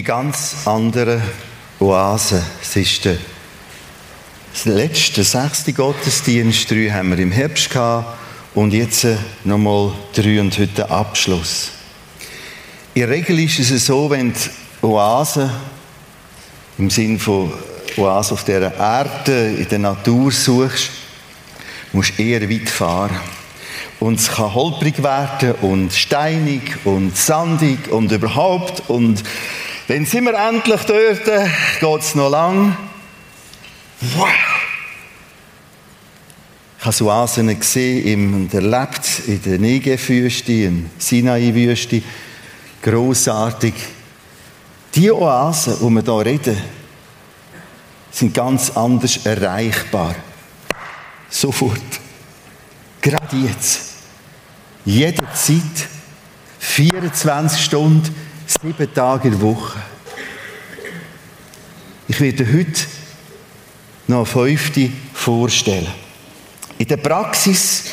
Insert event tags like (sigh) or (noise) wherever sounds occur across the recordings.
die ganz andere Oase. Es ist der letzte, sechste Gottesdienst. Drei haben wir im Herbst gehabt und jetzt nochmal drei und heute Abschluss. In der Regel ist es so, wenn die Oase im Sinn von Oase auf der Erde in der Natur suchst, musst du eher weit fahren. Und es kann holprig werden und steinig und sandig und überhaupt. Und dann sind wir endlich dort, geht es noch lang. Wow! Ich habe so Oasen gesehen und erlebt in der Negev-Wüste, in der Sinai-Wüste. Grossartig. Die Oasen, die wir hier reden, sind ganz anders erreichbar. Sofort. Gerade jetzt. Jederzeit. 24 Stunden, sieben Tage in der Woche. Ich werde heute noch eine fünfte vorstellen. In der Praxis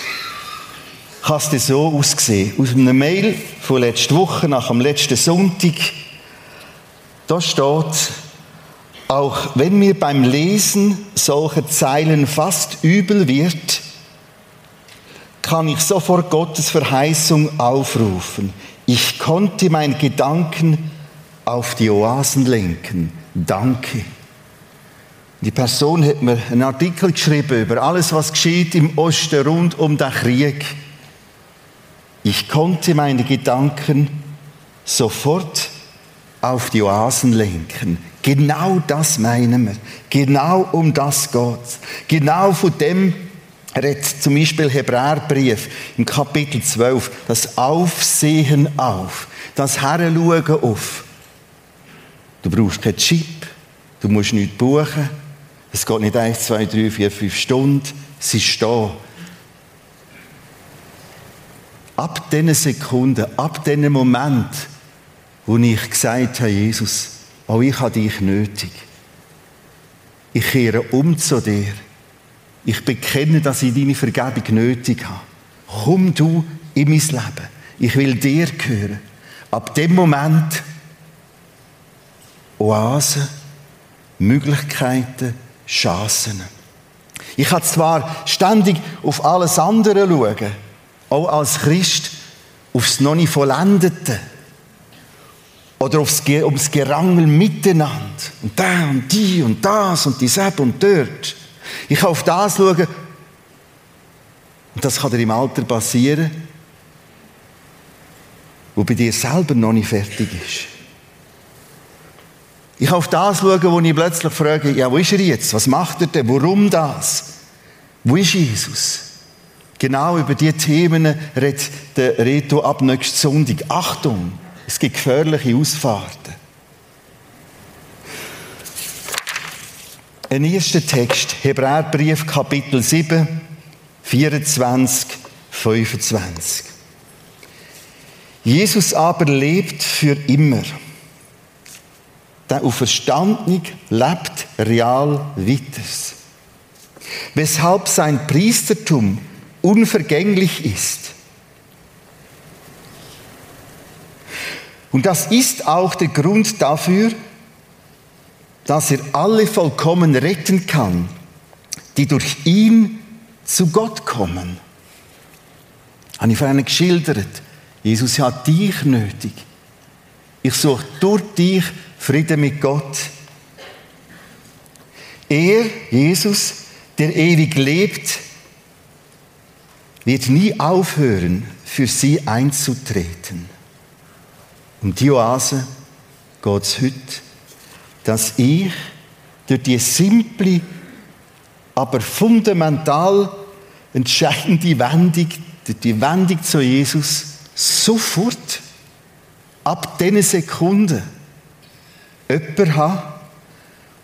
kann es so aussehen. Aus einem Mail von letzter Woche, nach dem letzten Sonntag, da steht, auch wenn mir beim Lesen solcher Zeilen fast übel wird, kann ich sofort Gottes Verheißung aufrufen. Ich konnte meinen Gedanken auf die Oasen lenken. Danke. Die Person hat mir einen Artikel geschrieben über alles, was geschieht im Osten rund um den Krieg. Ich konnte meine Gedanken sofort auf die Oasen lenken. Genau das meinen wir. Genau um das geht's. Genau von dem redet zum Beispiel Hebräerbrief im Kapitel 12. Das Aufsehen auf. Das Heranschauen auf. Du brauchst keinen Chip. Du musst nichts buchen. Es geht nicht eins, zwei, drei, vier, fünf Stunden. Es ist da. Ab diesen Sekunden, ab diesem Moment, wo ich gesagt habe, Jesus, auch ich habe dich nötig. Ich kehre um zu dir. Ich bekenne, dass ich deine Vergebung nötig habe. Komm du in mein Leben. Ich will dir gehören. Ab dem Moment Oasen, Möglichkeiten, Chancen. Ich kann zwar ständig auf alles andere schauen, auch als Christ, aufs noch nicht Vollendete oder aufs, ums Gerangel miteinander. Und da und die und das und die und dort. Ich kann auf das schauen. Und das kann dir im Alter passieren, wo bei dir selber noch nicht fertig ist. Ich kann auf das schauen, wo ich plötzlich frage, ja, wo ist er jetzt? Was macht er denn? Warum das? Wo ist Jesus? Genau über diese Themen redet der Reto ab nächsten Sonntag. Achtung, es gibt gefährliche Ausfahrten. Ein erster Text, Hebräerbrief, Kapitel 7, 24, 25. Jesus aber lebt für immer. Der Auferstandene lebt real weiter. Weshalb sein Priestertum unvergänglich ist. Und das ist auch der Grund dafür, dass er alle vollkommen retten kann, die durch ihn zu Gott kommen. Habe ich vorhin geschildert. Jesus hat dich nötig. Ich suche durch dich Frieden mit Gott. Er, Jesus, der ewig lebt, wird nie aufhören, für sie einzutreten. Um die Oase geht es heute, dass ich durch die simple, aber fundamental entscheidende Wendung, durch die Wendung zu Jesus, sofort, ab diesen Sekunden, jemanden habe,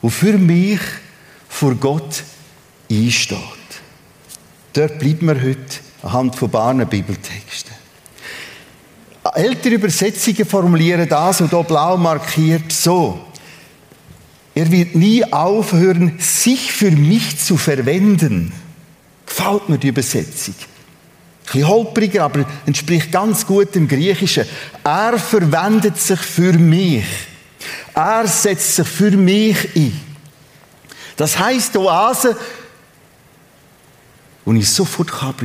der für mich vor Gott einsteht. Dort bleiben wir heute anhand von Bahnen Bibeltexten. Ältere Übersetzungen formulieren das und hier blau markiert so. Er wird nie aufhören, sich für mich zu verwenden. Gefällt mir die Übersetzung. Ein bisschen holpriger, aber entspricht ganz gut dem Griechischen. Er verwendet sich für mich. Er setzt sich für mich ein. Das heisst, Oase, und ich sofort kann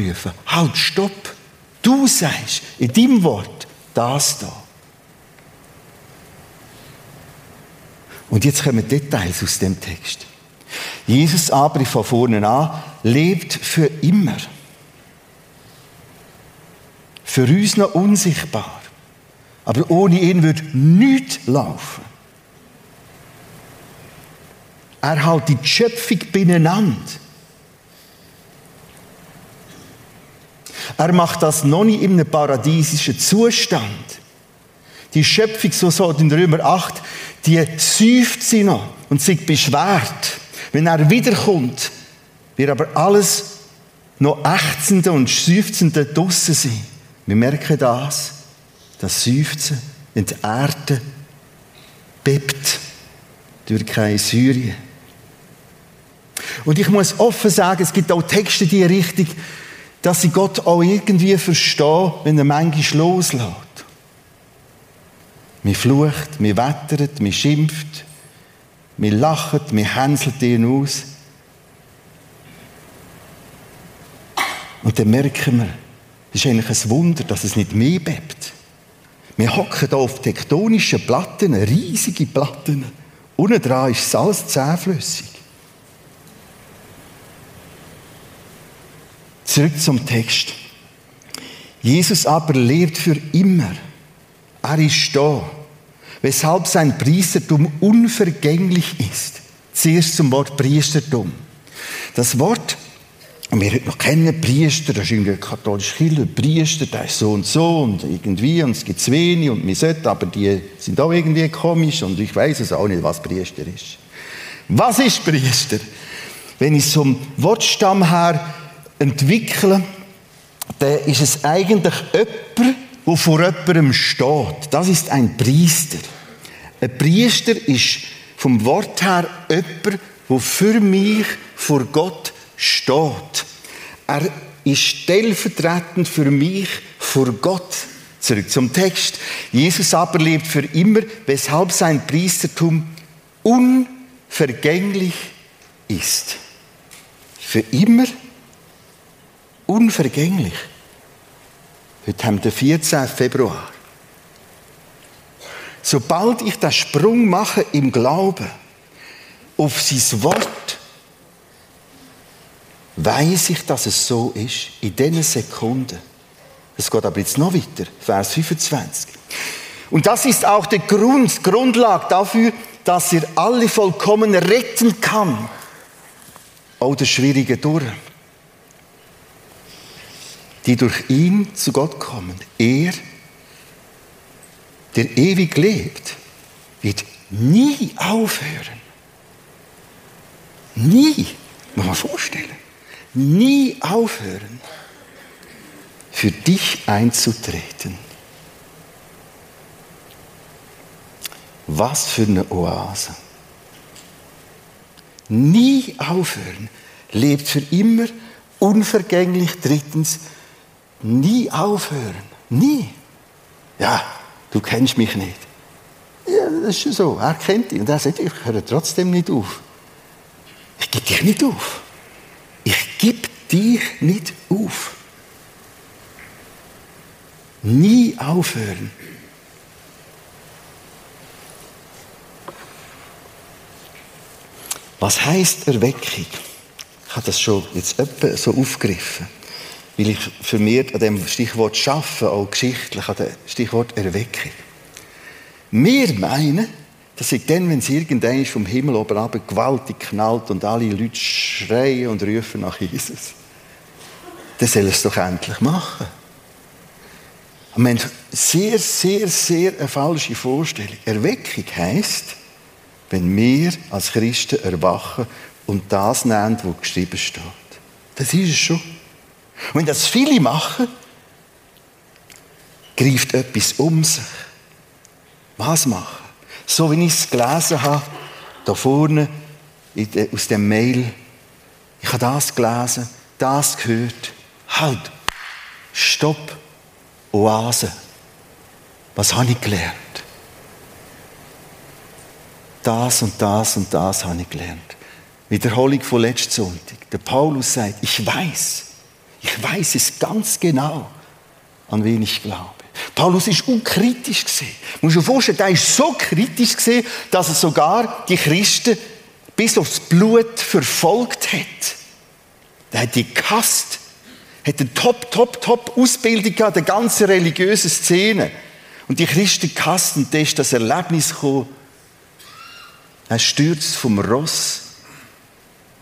halt, stopp. Du sagst in deinem Wort das da. Und jetzt kommen Details aus dem Text. Jesus aber, von vorne an, lebt für immer. Für uns noch unsichtbar. Aber ohne ihn wird nichts laufen. Er hält die Schöpfung beieinander. Er macht das noch nicht in einem paradiesischen Zustand. Die Schöpfung, so sagt in Römer 8, die säuft sie noch und sich beschwert. Wenn er wiederkommt, wird aber alles noch ächzende und seufzende draussen sein. Wir merken das, das Seufzen, wenn die Erde bebt durch kein Syrien. Und ich muss offen sagen, es gibt auch Texte in die Richtung, dass sie Gott auch irgendwie verstehen, wenn er manchmal loslässt. Man flucht, man wettert, man schimpft, man lacht, man hänselt ihn aus. Und dann merken wir, es ist eigentlich ein Wunder, dass es nicht mehr bebt. Wir hocken hier auf tektonischen Platten, riesige Platten. Unten dran ist Salz zähflüssig. Zurück zum Text. Jesus aber lebt für immer. Er ist da, weshalb sein Priestertum unvergänglich ist. Zuerst zum Wort Priestertum. Das Wort, wir heute noch kennen, Priester, das ist irgendwie ein katholischer Kirche, Priester, der ist so und so und irgendwie und es gibt zu wenig und wir sollten, aber die sind auch irgendwie komisch und ich weiß es auch nicht, was Priester ist. Was ist Priester? Wenn ich zum Wortstamm her entwickeln, dann ist es eigentlich jemand, der vor jemandem steht. Das ist ein Priester. Ein Priester ist vom Wort her jemand, der für mich vor Gott steht. Er ist stellvertretend für mich vor Gott. Zurück zum Text. Jesus aber lebt für immer, weshalb sein Priestertum unvergänglich ist. Für immer Unvergänglich. Heute haben wir den 14. Februar. Sobald ich den Sprung mache im Glauben auf sein Wort, weiß ich, dass es so ist, in diesen Sekunden. Es geht aber jetzt noch weiter, Vers 25. Und das ist auch der Grund, Grundlage dafür, dass er alle vollkommen retten kann. Auch der schwierige durch die durch ihn zu Gott kommen. Er, der ewig lebt, wird nie aufhören. Nie, muss man vorstellen, nie aufhören, für dich einzutreten. Was für eine Oase. Nie aufhören, lebt für immer, unvergänglich. Drittens, nie aufhören. Nie. Ja, du kennst mich nicht. Ja, das ist schon so. Er kennt dich. Und er sagt, ich höre trotzdem nicht auf. Ich gebe dich nicht auf. Ich gebe dich nicht auf. Nie aufhören. Was heißt Erweckung? Ich habe das schon jetzt etwa so aufgegriffen weil ich vermehrt an dem Stichwort Schaffen, auch geschichtlich, an dem Stichwort Erweckung. Wir meinen, dass ich dann, wenn es irgendwann vom Himmel oben runter gewaltig knallt und alle Leute schreien und rufen nach Jesus, dann soll es doch endlich machen. Und wir haben sehr, sehr, sehr eine falsche Vorstellung. Erweckung heisst, wenn wir als Christen erwachen und das nehmen, was geschrieben steht. Das ist es schon. Wenn das viele machen, greift etwas um sich. Was machen? So wie ich es gelesen habe, da vorne aus dem Mail. Ich habe das gelesen, das gehört. Halt, stopp, Oase. Was habe ich gelernt? das und das und das habe ich gelernt. Wiederholung von letzten Sonntag. Der Paulus sagt, ich weiß, ich weiß es ganz genau, an wen ich glaube. Paulus ist unkritisch gesehen. Muss dir vorstellen, er ist so kritisch gesehen, dass er sogar die Christen bis aufs Blut verfolgt hat. Er hat die gehasst. Hat eine top, top, top Ausbildung gehabt, eine ganze religiöse Szene. Und die Christen gehasst und da ist das Erlebnis gekommen. Er stürzt vom Ross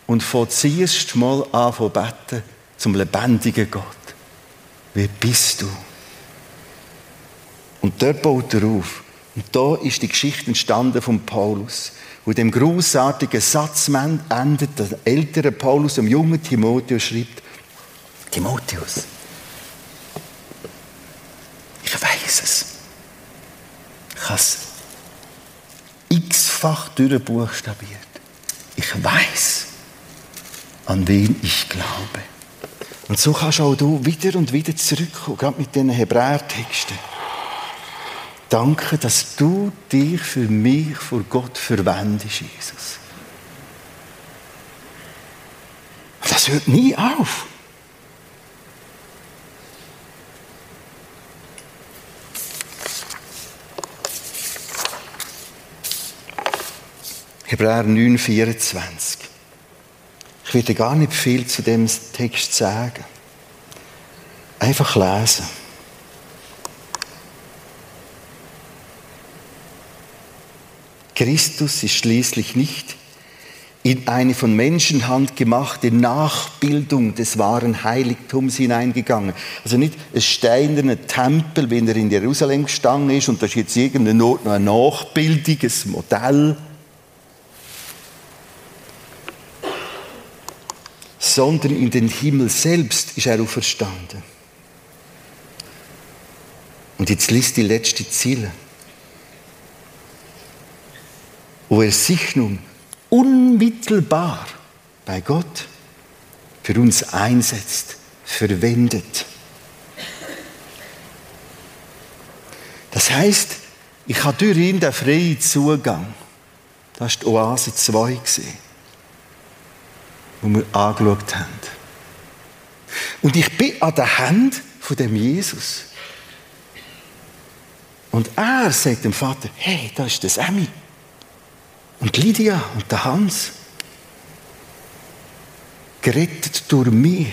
und fängt zuerst mal an zu beten zum lebendigen Gott. Wer bist du? Und dort baut er auf. Und da ist die Geschichte entstanden von Paulus. Wo dem großartigen Satz endet, der ältere Paulus dem jungen Timotheus schreibt, Timotheus, ich weiß es. Ich habe es x-fach durchbuchstabiert. Ich weiß, an wen ich glaube. Und so kannst auch du wieder und wieder zurückkommen, gerade mit diesen Hebräertexten. Danke, dass du dich für mich vor Gott verwendest, Jesus. Das hört nie auf. Hebräer 9, 24. Ich werde gar nicht viel zu dem Text sagen. Einfach lesen. Christus ist schließlich nicht in eine von Menschenhand gemachte Nachbildung des wahren Heiligtums hineingegangen. Also nicht ein steinerner Tempel, wenn er in Jerusalem gestanden ist und da ist jetzt irgendeine Not noch ein Nachbildung, ein Modell. Sondern in den Himmel selbst ist er auferstanden. Und jetzt liest die letzte Ziele wo er sich nun unmittelbar bei Gott für uns einsetzt, verwendet. Das heißt, ich habe durch ihn den freien Zugang. Das ist die Oase 2 gesehen, wo wir angeschaut haben. Und ich bin an der Hand von dem Jesus. Und er sagt dem Vater, hey, da ist das Emmy. Und Lydia und der Hans, gerettet durch mich.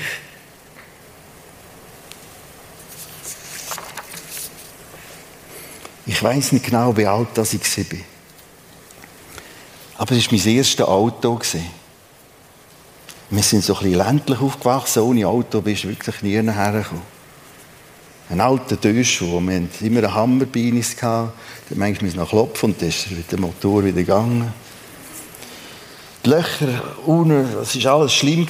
Ich weiß nicht genau, wie alt das ich war. Aber es war mein erstes Auto. Wir sind so ein bisschen ländlich aufgewachsen. Ohne Auto bist du wirklich nie hergekommen. Ein alter Tisch, wo wir immer einen Hammer bei uns hatten. Da manchmal noch klopfen und dann ist der Motor wieder gegangen. Die Löcher unten, das war alles schlimm,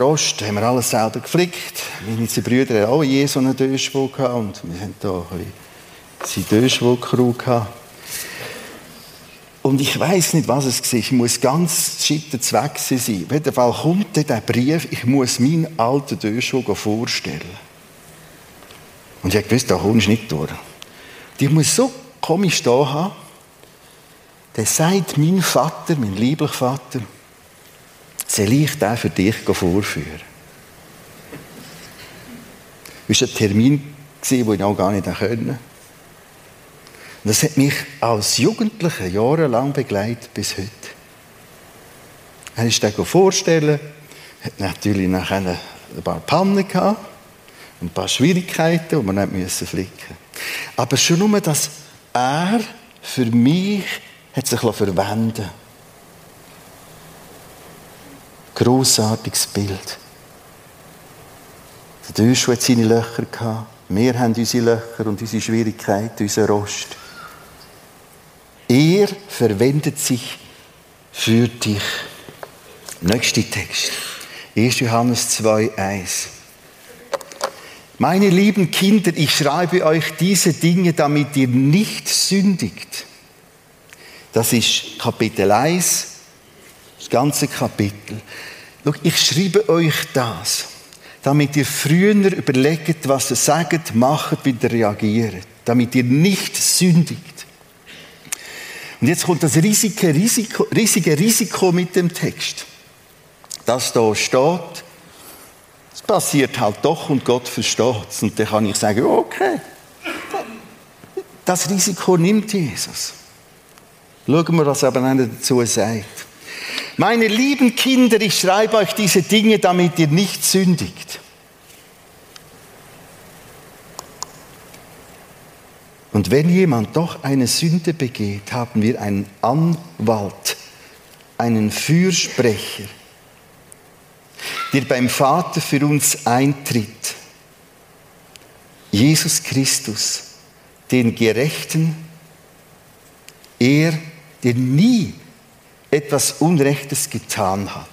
Rost, haben wir alles selber geflickt. Meine zwei Brüder hatten auch je so einen Döschwog und wir haben da ein bisschen Döschwog-Crew Und ich weiß nicht, was es war. Ich muss ganz schitter Zweck sein. Auf jeden Fall kommt dann der Brief, ich muss meinen alten Döschwog vorstellen. Und ich wusste, da kommst du nicht durch. Und ich muss so komisch da haben, der sagt mein Vater, mein lieblicher Vater, soll ich den für dich vorführen? Das war ein Termin, den ich auch gar nicht können. Und das hat mich als Jugendlicher jahrelang begleitet bis heute. Er ist den vorstellen, hat natürlich nachher ein paar Pannen gehabt, ein paar Schwierigkeiten, die man nicht müssen flicken. Aber schon nur, dass er für mich hat sich verwenden Grossartiges Bild. Der Döschu hat seine Löcher gehabt. Wir haben unsere Löcher und unsere Schwierigkeiten, unseren Rost. Er verwendet sich für dich. Nächster Text. 1. Johannes 2, 1. Meine lieben Kinder, ich schreibe euch diese Dinge, damit ihr nicht sündigt. Das ist Kapitel 1, das ganze Kapitel. Ich schreibe euch das, damit ihr früher überlegt, was ihr sagt, macht, wie ihr reagiert. Damit ihr nicht sündigt. Und jetzt kommt das riesige Risiko, riesige Risiko mit dem Text. Das da steht, es passiert halt doch und Gott versteht es. Und dann kann ich sagen, okay, das Risiko nimmt Jesus. Schauen wir, was aber einer dazu sagt. Meine lieben Kinder, ich schreibe euch diese Dinge, damit ihr nicht sündigt. Und wenn jemand doch eine Sünde begeht, haben wir einen Anwalt, einen Fürsprecher, der beim Vater für uns eintritt. Jesus Christus, den Gerechten, er, der nie etwas Unrechtes getan hat.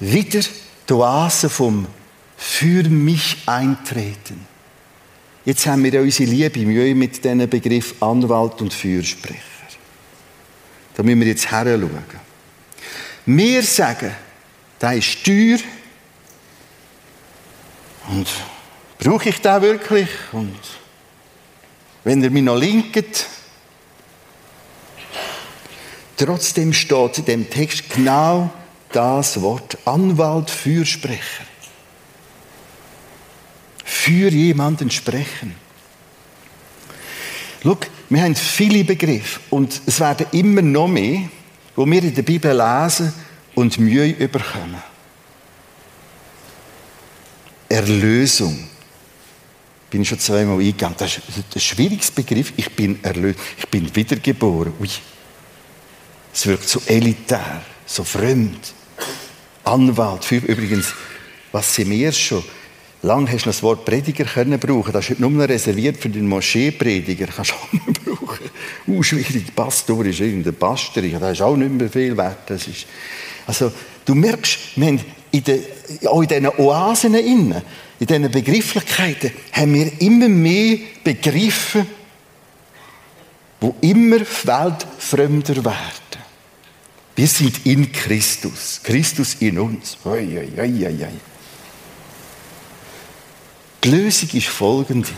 Wieder die Oase vom Für mich eintreten. Jetzt haben wir unsere Liebe Mühe mit diesen Begriff Anwalt und Fürsprecher. Da müssen wir jetzt heranschauen. Wir sagen, der ist teuer. Und brauche ich den wirklich? Und wenn er mich noch linkt, trotzdem steht in dem Text genau das Wort Anwalt, Fürsprecher für jemanden sprechen. Schau, wir haben viele Begriffe und es werden immer noch mehr, wo wir in der Bibel lesen und Mühe überkommen. Erlösung. Bin ich schon zweimal eingegangen. Das ist ein schwieriges Begriff. Ich bin erlöst. Ich bin wiedergeboren. Ui. Es wirkt so elitär, so fremd. Anwalt. Für, übrigens, was sind wir schon? Lang hast du das Wort Prediger können brauchen. Das ist nur noch reserviert für den Moscheeprediger. Kannst du auch nicht brauchen. Uh, schwierig. Pastor ist irgendein Pastor. Das ist auch nicht mehr viel wert. Das ist, also, du merkst, wir haben in den, auch in diesen Oasen in diesen Begrifflichkeiten, haben wir immer mehr Begriffe, die immer weltfremder werden. Wir sind in Christus. Christus in uns. Oi, oi, oi, oi. Die Lösung ist folgende.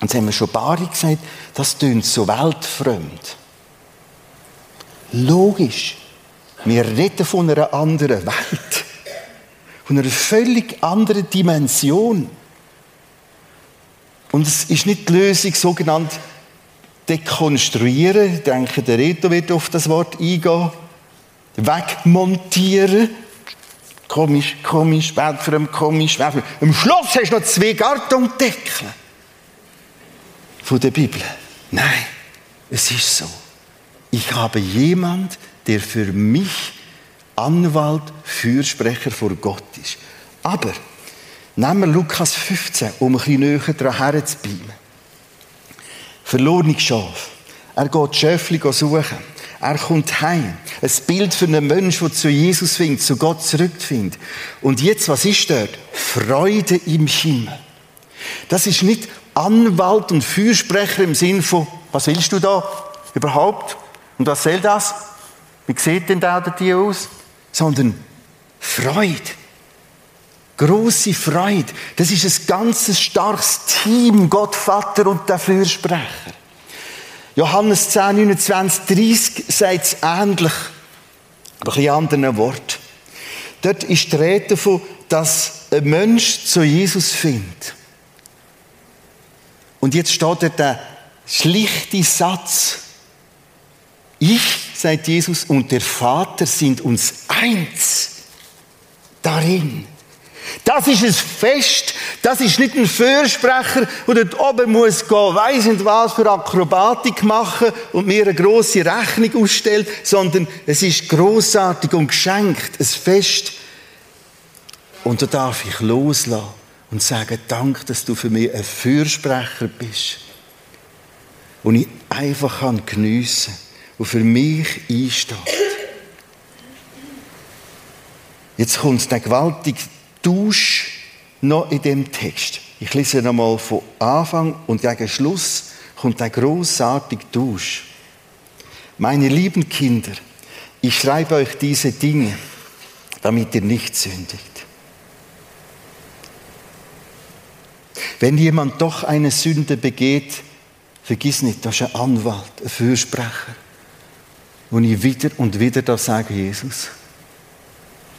Und das haben wir schon Bari gesagt, das tönt so weltfremd. Logisch. Wir reden von einer anderen Welt. Von einer völlig anderen Dimension. Und es ist nicht die Lösung, sogenannt dekonstruieren. Ich denke, der Reto wird auf das Wort eingehen. Wegmontieren. Komisch, komisch, weltfremd, komisch, weltfremd. Am Schluss hast du noch zwei Gartondeckel von der Bibel. Nein, es ist so. Ich habe jemand, der für mich Anwalt, Fürsprecher vor Gott ist. Aber nehmen wir Lukas 15, um ein bisschen näher daran herzubeamen. Verlorene Schaf. Er geht Schöfli suchen. Er kommt heim. Ein Bild für einen Menschen, der zu Jesus findet, zu Gott zurückfindet. Und jetzt, was ist dort? Freude im Himmel. Das ist nicht Anwalt und Fürsprecher im Sinn von, was willst du da überhaupt? Und was soll das? Wie sieht denn der oder die aus? Sondern Freude. Große Freude. Das ist ein ganzes starkes Team, Gott Vater und der Fürsprecher. Johannes 10, 29, 30 sagt es ähnlich, aber ein anderen Wort. Dort ist die Rede davon, dass ein Mensch zu Jesus findet. Und jetzt steht dort der schlichte Satz. Ich, sagt Jesus, und der Vater sind uns eins darin. Das ist ein Fest, das ist nicht ein Fürsprecher, der dort oben muss gehen, weiss nicht was für Akrobatik machen und mir eine grosse Rechnung ausstellt, sondern es ist großartig und geschenkt, ein Fest. Und da darf ich loslassen und sagen, danke, dass du für mich ein Fürsprecher bist. Und ich einfach geniessen kann und für mich einsteht. Jetzt kommt der gewaltige Tausch noch in dem Text. Ich lese nochmal von Anfang und gegen Schluss kommt der großartige Tausch. Meine lieben Kinder, ich schreibe euch diese Dinge, damit ihr nicht sündigt. Wenn jemand doch eine Sünde begeht, Vergiss nicht, das ist ein Anwalt, ein Fürsprecher, wo ich wieder und wieder da sage, Jesus,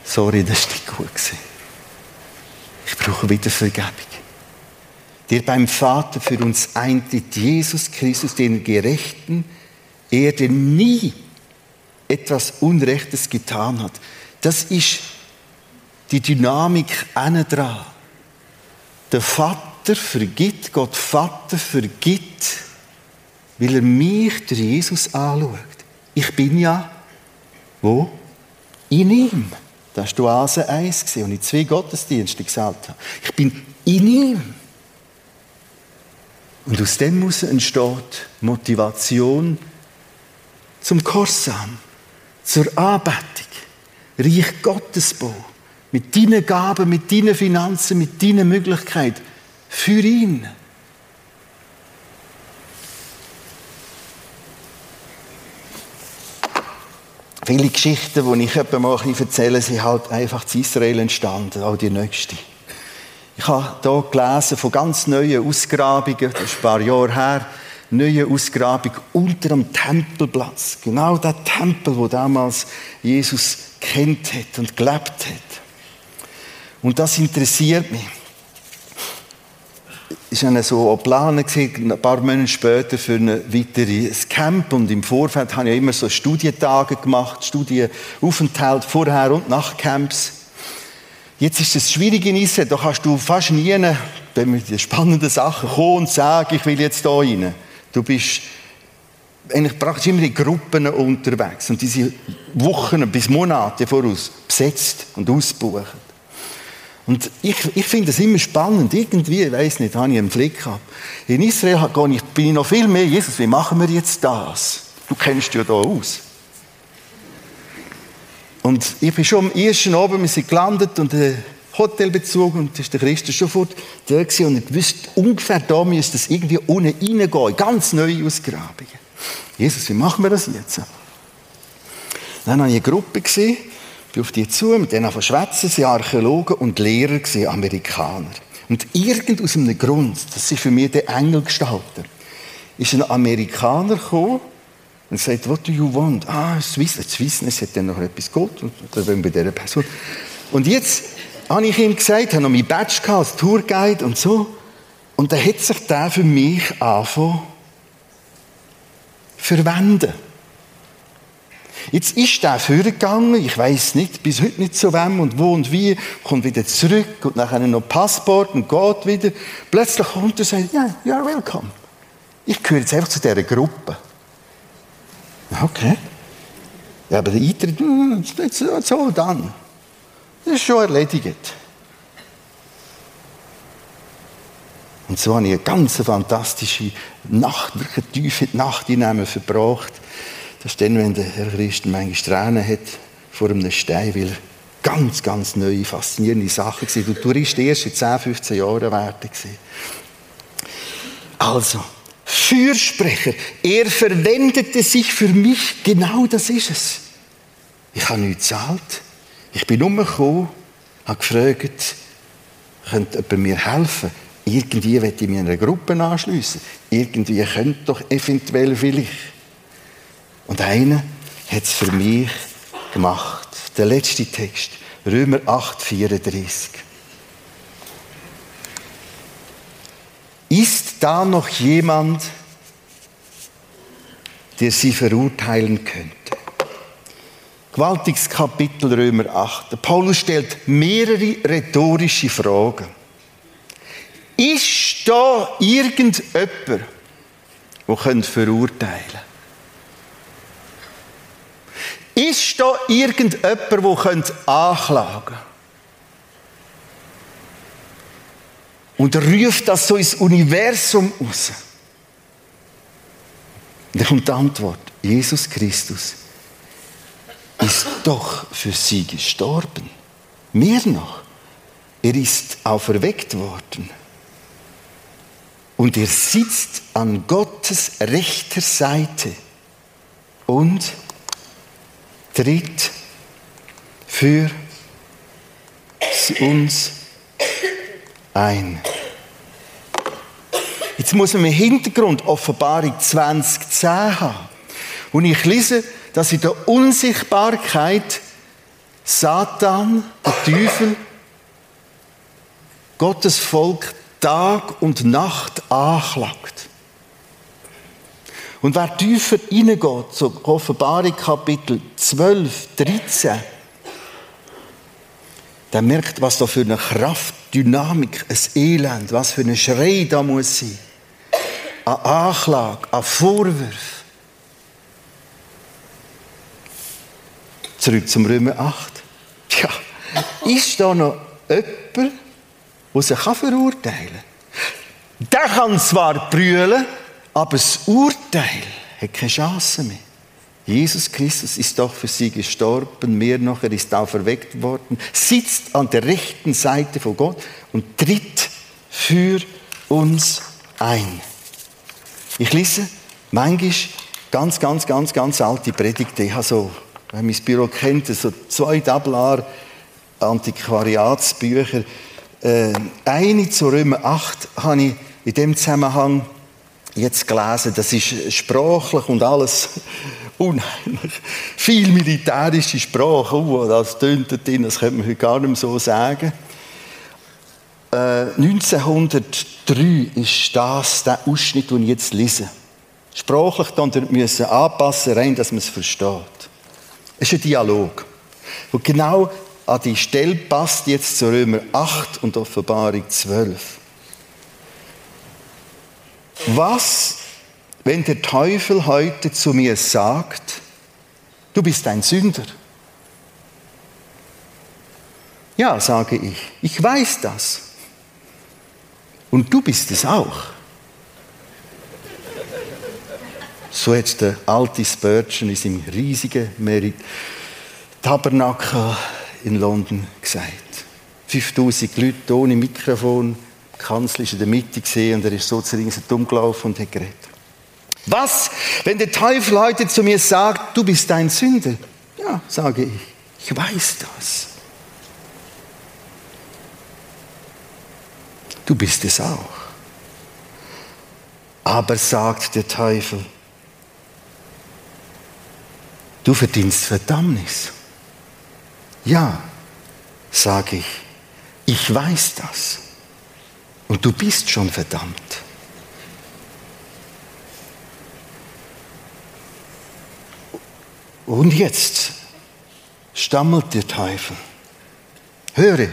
sorry, das war nicht gut. Ich brauche wieder Vergebung. Der beim Vater für uns eintritt, Jesus Christus, den Gerechten, er, der nie etwas Unrechtes getan hat. Das ist die Dynamik dran. Der Vater vergibt, Gott Vater vergibt, weil er mich durch Jesus anschaut. Ich bin ja wo? In ihm. Das war Oase 1 und ich zwei Gottesdienste gesagt habe. Ich bin in ihm. Und aus dem muss entsteht Motivation zum Korsam, zur Anbetung, Reich Gottesbau, mit deinen Gaben, mit deinen Finanzen, mit deinen Möglichkeiten, für ihn. Viele Geschichten, die ich etwa mal erzähle, sind halt einfach in Israel entstanden, auch die nächste. Ich habe hier gelesen von ganz neuen Ausgrabungen, das ist ein paar Jahre her, neue Ausgrabung unter dem Tempelplatz. Genau der Tempel, wo damals Jesus kennt hat und gelebt hat. Und das interessiert mich. Es war so Plan, ein paar Monate später für ein weiteres Camp. Und im Vorfeld habe ich immer so Studientage gemacht, Studienaufenthalt vorher und nach Camps. Jetzt ist es schwierig in Israel, da kannst du fast nie, wenn wir die spannenden Sachen kommen und sagen, ich will jetzt da rein. Du bist eigentlich praktisch immer in Gruppen unterwegs und diese Wochen bis Monate voraus besetzt und ausbuchen. Und ich, ich finde es immer spannend. Irgendwie, ich weiß nicht, habe ich einen Flick gehabt. In Israel ich, bin ich noch viel mehr, Jesus, wie machen wir jetzt das? Du kennst ja da aus. Und ich bin schon am ersten Abend, wir sind gelandet und äh, Hotelbezug und ist der Christus sofort da gewesen und ich wusste, ungefähr da müsste es irgendwie unten reingehen, ganz neue Ausgrabungen. Jesus, wie machen wir das jetzt? Dann habe ich eine Gruppe gesehen, bin auf die zu, mit denen von schwätzen, sie Archäologen und Lehrer gesehen, Amerikaner. Und irgend aus einem Grund, das ist für mich der Engelgestalter, ist ein Amerikaner gekommen und sagt, what do you want? Ah, Swiss, Swissness hat dann noch etwas gut, und dann bei dieser Person. Und jetzt habe ich ihm gesagt, habe noch mein Badge gehabt, als Tourguide und so. Und dann hat sich der für mich angefangen verwenden. Jetzt ist der vorgegangen, ich weiß nicht, bis heute nicht so wem und wo und wie, kommt wieder zurück und nachher noch Passport und geht wieder. Plötzlich kommt er und sagt, ja, yeah, you're welcome. Ich gehöre jetzt einfach zu dieser Gruppe. Okay. Ja, aber der Eintritt, hm, so, dann. Das ist schon erledigt. Und so habe ich eine ganz fantastische Nacht, wirklich tiefe Nacht in verbracht. Das ist dann, wenn der Herr Christen manchmal Tränen hat vor einem Stein, weil er ganz, ganz neue, faszinierende Sachen war. Du Tourist erst in 10, 15 Jahren wert Also, Fürsprecher, er verwendete sich für mich, genau das ist es. Ich habe nichts gezahlt. Ich bin umgekommen, habe gefragt, könnte jemand mir helfen? Irgendwie möchte ich mich einer Gruppe anschliessen. Irgendwie könnte doch eventuell vielleicht. Und einer hat es für mich gemacht. Der letzte Text, Römer 8, 34. Ist da noch jemand, der sie verurteilen könnte? Gewaltiges Kapitel Römer 8. Der Paulus stellt mehrere rhetorische Fragen. Ist da irgendjemand, der verurteilen könnte? Ist da irgendjemand, der anklagen könnte? Und ruft das so ins Universum raus. Und dann kommt die Antwort: Jesus Christus ist doch für sie gestorben. Mehr noch, er ist auferweckt worden. Und er sitzt an Gottes rechter Seite und tritt für uns ein. Jetzt muss man im Hintergrund Offenbarung 2010 haben. Und ich lese, dass in der Unsichtbarkeit Satan, der Teufel, Gottes Volk Tag und Nacht anklagt. Und wer tiefer hineingeht, zur Offenbarung Kapitel 12, 13, der merkt, was da für eine Kraft, Dynamik, ein Elend, was für ein Schrei da muss sein. An Anklage, an Vorwürfe. Zurück zum Römer 8. Tja, ist da noch jemand, der sich verurteilen kann? Der kann zwar brüllen, aber das Urteil hat keine Chance mehr. Jesus Christus ist doch für sie gestorben, mehr noch, er ist auferweckt worden, sitzt an der rechten Seite von Gott und tritt für uns ein. Ich lese manchmal ganz, ganz, ganz, ganz alte Predigten. Ich habe so, wenn mein Büro kennt, so zwei Tablar Antiquariatsbücher. Äh, eine zu Römer 8 habe ich in dem Zusammenhang jetzt gelesen. Das ist sprachlich und alles (laughs) unheimlich. Viel militärische Sprache, uh, das tönt drin, das könnte man heute gar nicht mehr so sagen. Äh, 1903 ist das der Ausschnitt, den ich jetzt lese. Sprachlich dann müssen anpassen, rein, dass man es versteht. Es ist ein Dialog, der genau an die Stelle passt, jetzt zu Römer 8 und Offenbarung 12. Was wenn der Teufel heute zu mir sagt, du bist ein Sünder? Ja, sage ich, ich weiß das. Und du bist es auch. So hat der alte Spurgeon in seinem riesigen Merit Tabernakel in London gesagt. 5000 Leute ohne Mikrofon, die Kanzler ist in der Mitte gesehen und er ist so zu umgelaufen und hat geredet. Was, wenn der Teufel heute zu mir sagt, du bist ein Sünder? Ja, sage ich, ich weiß das. Du bist es auch. Aber sagt der Teufel, du verdienst Verdammnis. Ja, sage ich, ich weiß das. Und du bist schon verdammt. Und jetzt stammelt der Teufel. Höre,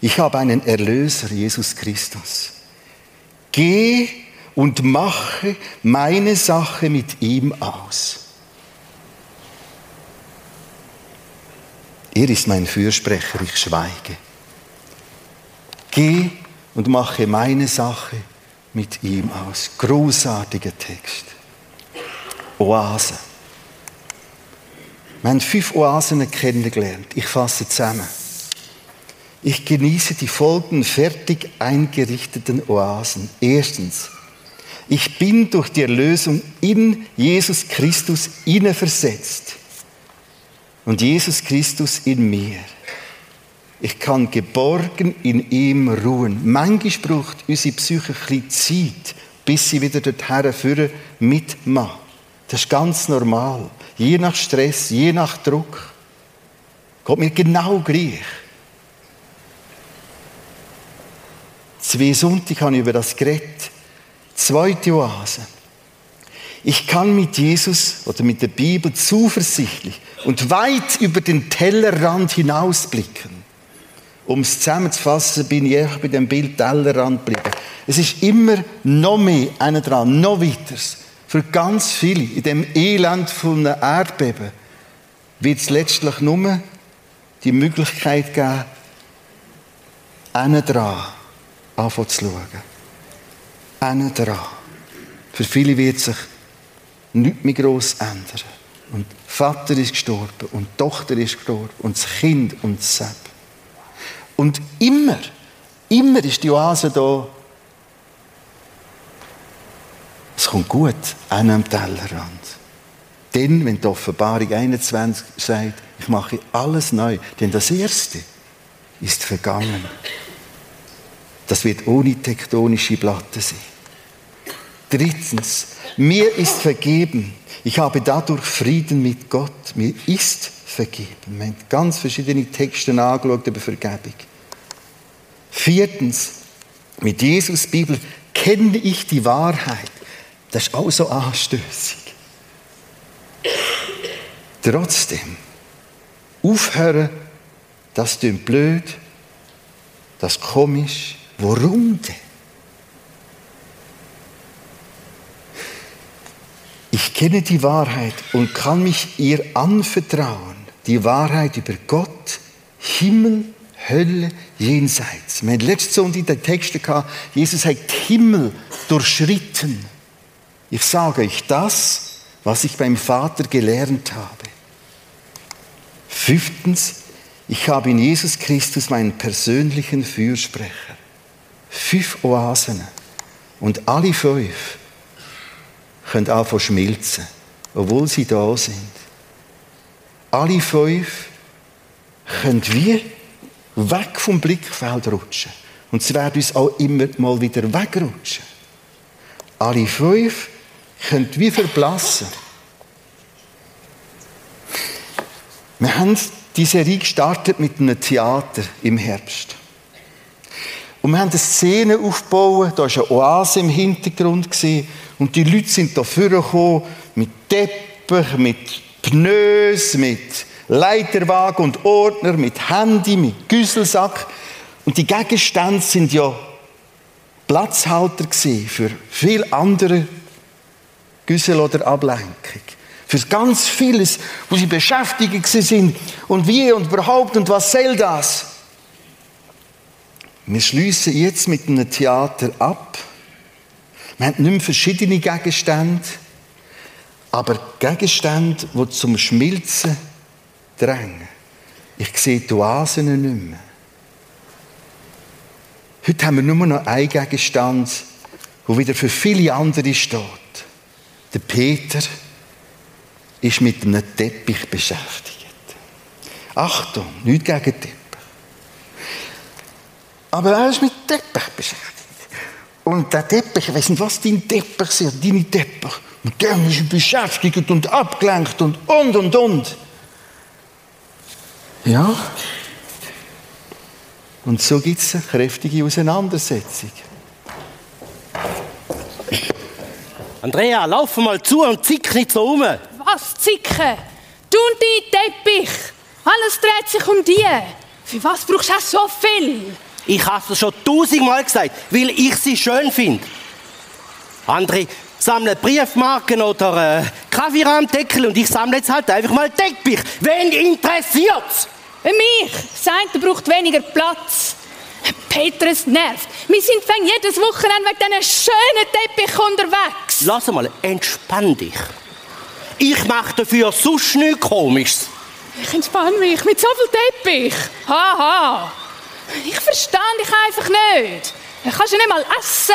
ich habe einen Erlöser, Jesus Christus. Geh und mache meine Sache mit ihm aus. Er ist mein Fürsprecher, ich schweige. Geh und mache meine Sache mit ihm aus. Großartiger Text. Oasen. Wir haben fünf Oasen kennengelernt. Ich fasse zusammen. Ich genieße die folgenden fertig eingerichteten Oasen. Erstens, ich bin durch die Erlösung in Jesus Christus versetzt und Jesus Christus in mir. Ich kann geborgen in ihm ruhen. Manchmal braucht unsere Psyche ein Zeit, bis sie wieder dorthin führen mitmacht. Das ist ganz normal. Je nach Stress, je nach Druck. Geht mir genau gleich. Zwei Sonntage habe ich über das geredet. Zweite Oase. Ich kann mit Jesus oder mit der Bibel zuversichtlich und weit über den Tellerrand hinausblicken. Um es zusammenzufassen, bin ich bei dem Bild Tellerrand geblieben. Es ist immer noch mehr einer dran, noch weiter. Für ganz viele in dem Elend von einem Erdbeben wird es letztlich nur die Möglichkeit geben, einen dran anfangen zu. Einen dran. Für viele wird sich nichts mehr gross ändern. Und Vater ist gestorben und Tochter ist gestorben und das Kind und das Sepp. Und immer, immer ist die Oase da, es kommt gut an am Tellerrand. Denn, wenn die Offenbarung 21 sagt, ich mache alles neu, denn das Erste ist vergangen. Das wird ohne tektonische Platte sein. Drittens, mir ist vergeben. Ich habe dadurch Frieden mit Gott. Mir ist vergeben. Wir haben ganz verschiedene Texte angeschaut über Vergebung. Viertens, mit Jesus Bibel kenne ich die Wahrheit. Das ist auch so anstößig. Trotzdem, aufhören, das klingt blöd, das komisch. Warum denn? Ich kenne die Wahrheit und kann mich ihr anvertrauen. Die Wahrheit über Gott, Himmel, Hölle, Jenseits. Wir hatten letzte Sonntag den Text gehabt, Jesus hat Himmel durchschritten. Ich sage euch das, was ich beim Vater gelernt habe. Fünftens, ich habe in Jesus Christus meinen persönlichen Fürsprecher. Fünf Oasen. Und alle fünf können anfangen schmilzen, obwohl sie da sind. Alle fünf können wie weg vom Blickfeld rutschen. Und sie werden uns auch immer mal wieder wegrutschen. Alle fünf können wie verblassen. Wir haben die Serie gestartet mit einem Theater im Herbst. Und wir haben eine Szene aufgebaut, da war eine Oase im Hintergrund. Und die Leute sind da vorgekommen mit Teppich, mit Pneus, mit Leiterwagen und Ordner, mit Handy, mit Güsselsack. Und die Gegenstände sind ja Platzhalter für viel andere Güssel oder Ablenkung. Für ganz vieles, wo sie beschäftigt sind und wie und überhaupt und was soll das? Wir schließen jetzt mit einem Theater ab. Wir haben nicht mehr verschiedene Gegenstände, aber Gegenstände, die zum Schmilzen drängen. Ich sehe die Oasen nicht mehr. Heute haben wir nur noch einen Gegenstand, der wieder für viele andere steht. Der Peter ist mit einem Teppich beschäftigt. Achtung, nicht gegen Teppich. Aber er ist mit Teppich beschäftigt. Und der Teppich, ich weiß nicht, was dein Teppich ist, deine Teppich. Und der ist beschäftigt und abgelenkt und und und und. Ja. Und so gibt es eine kräftige Auseinandersetzung. Andrea, lauf mal zu und zick nicht so um. Was zicken? Du und dein Teppich. Alles dreht sich um dich. Für was brauchst du so viel? Ich habe es schon tausendmal gesagt, weil ich sie schön finde. Andere sammeln Briefmarken oder äh, Kaffeerahmdeckel und ich sammle jetzt halt einfach mal Teppich. Wen interessiert's? Mich. Das eine braucht weniger Platz. Peter, es nervt. Wir sind jedes Wochenende wegen diesen schönen Teppich unterwegs. Lass mal, entspann dich. Ich mache dafür sonst nichts Komisches. Ich entspanne mich mit so viel Teppich. Haha. Ich verstehe dich einfach nicht. Du kannst ja nicht mal essen.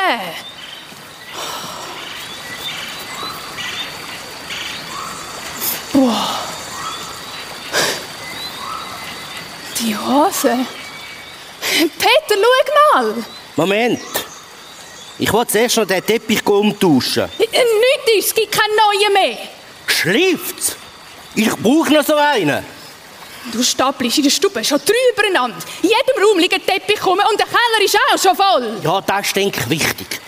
Boah. Die Hose. Peter, schau mal. Moment. Ich will zuerst noch den Teppich umtauschen. Nichts ist, es gibt keinen neuen mehr. Schläft's? Ich brauche noch so einen. Du stapelst in der Stube schon drei übereinander. In jedem Raum liegt ein Teppich rum und der Keller ist auch schon voll. Ja, das ist, denke ich, wichtig.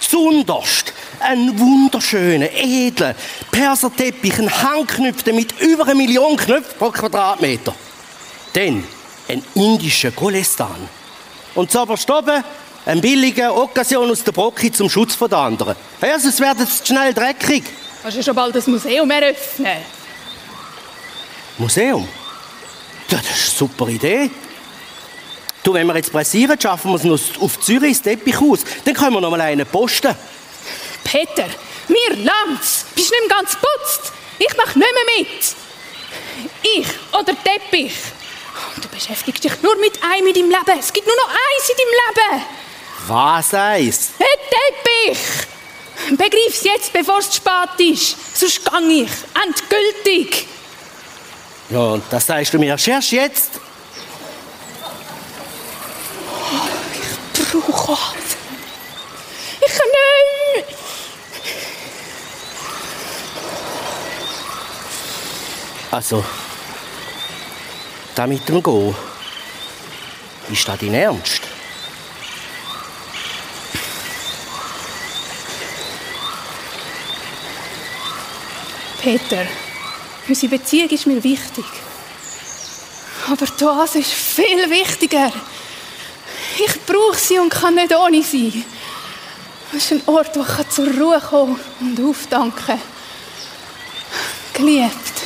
Zunderst ein wunderschöner, edler Perserteppich, ein Hangknüpfter mit über einer Million Knöpfen pro Quadratmeter. Dann ein indischer Golestan. Und zu oben ein billiger Occasion aus der Brocke zum Schutz von den anderen. Ja, sonst wird es schnell dreckig. Kannst du schon bald das Museum eröffnen? Museum? Das ist eine super Idee. Du, wenn wir jetzt pressieren, schaffen wir es noch auf Zürich ins Teppichhaus. Dann können wir noch mal einen posten. Peter, mir langt's. Bist nicht mehr ganz putzt. Ich mach nicht mehr mit. Ich oder Teppich. Du beschäftigst dich nur mit einem in deinem Leben. Es gibt nur noch eins in deinem Leben. Was eins? Ein Teppich. Begreif's jetzt, bevor es zu spät ist. Sonst gang ich. Endgültig. Ja, und das sagst du mir erst jetzt? Also, da mit dem Go. Ist das dein Ernst? Peter, unsere Beziehung ist mir wichtig. Aber das ist viel wichtiger. Ich brauche sie und kann nicht ohne sie. Es ist ein Ort, wo ich zur Ruhe kommen und aufdanken kann. Geliebt.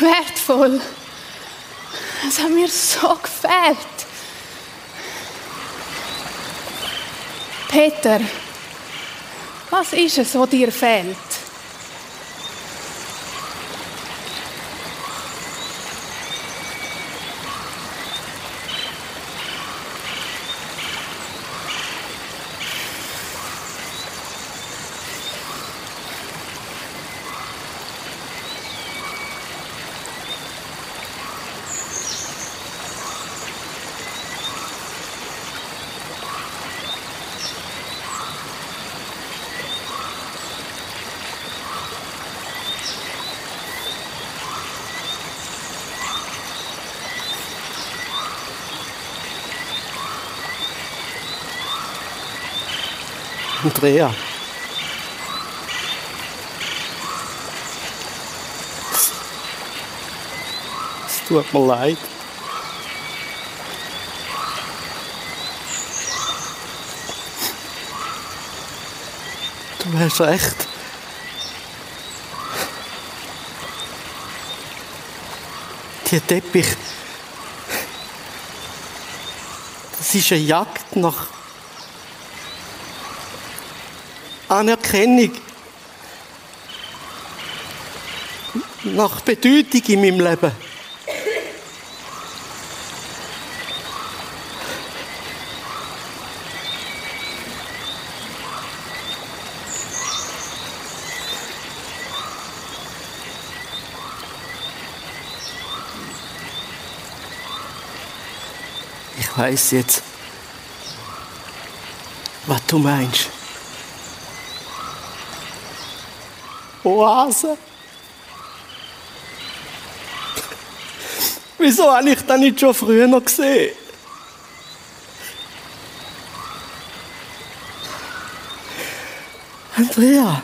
Wertvoll. Es hat mir so gefällt. Peter, was ist es, was dir fehlt? Andrea. Es tut mir leid. Du hast recht. Die Teppich. Das ist eine Jagd nach Anerkennung. Nach Bedeutung in meinem Leben. Ich weiß jetzt, was du meinst. Oase. Wieso habe ich das nicht schon früher noch gesehen? Andrea,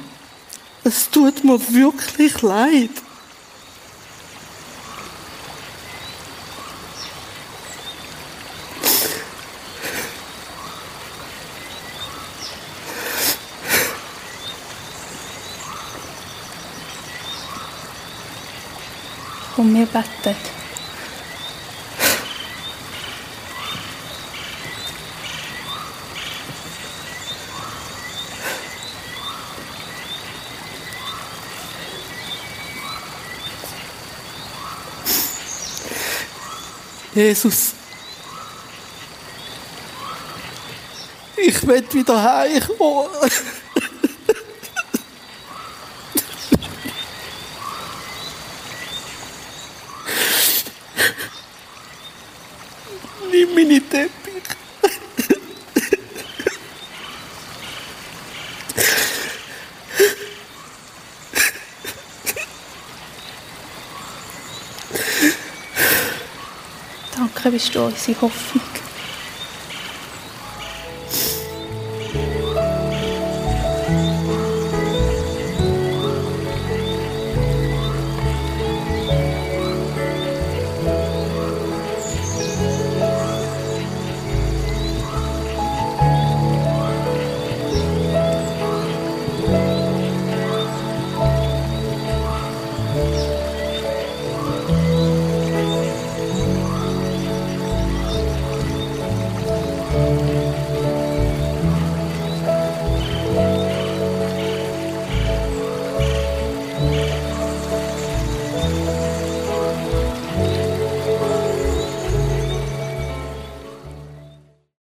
es tut mir wirklich leid. Komm, wir beten. Jesus, ich will wieder heimkommen. Meine Teppich. Danke, bist du unsere Hoffnung.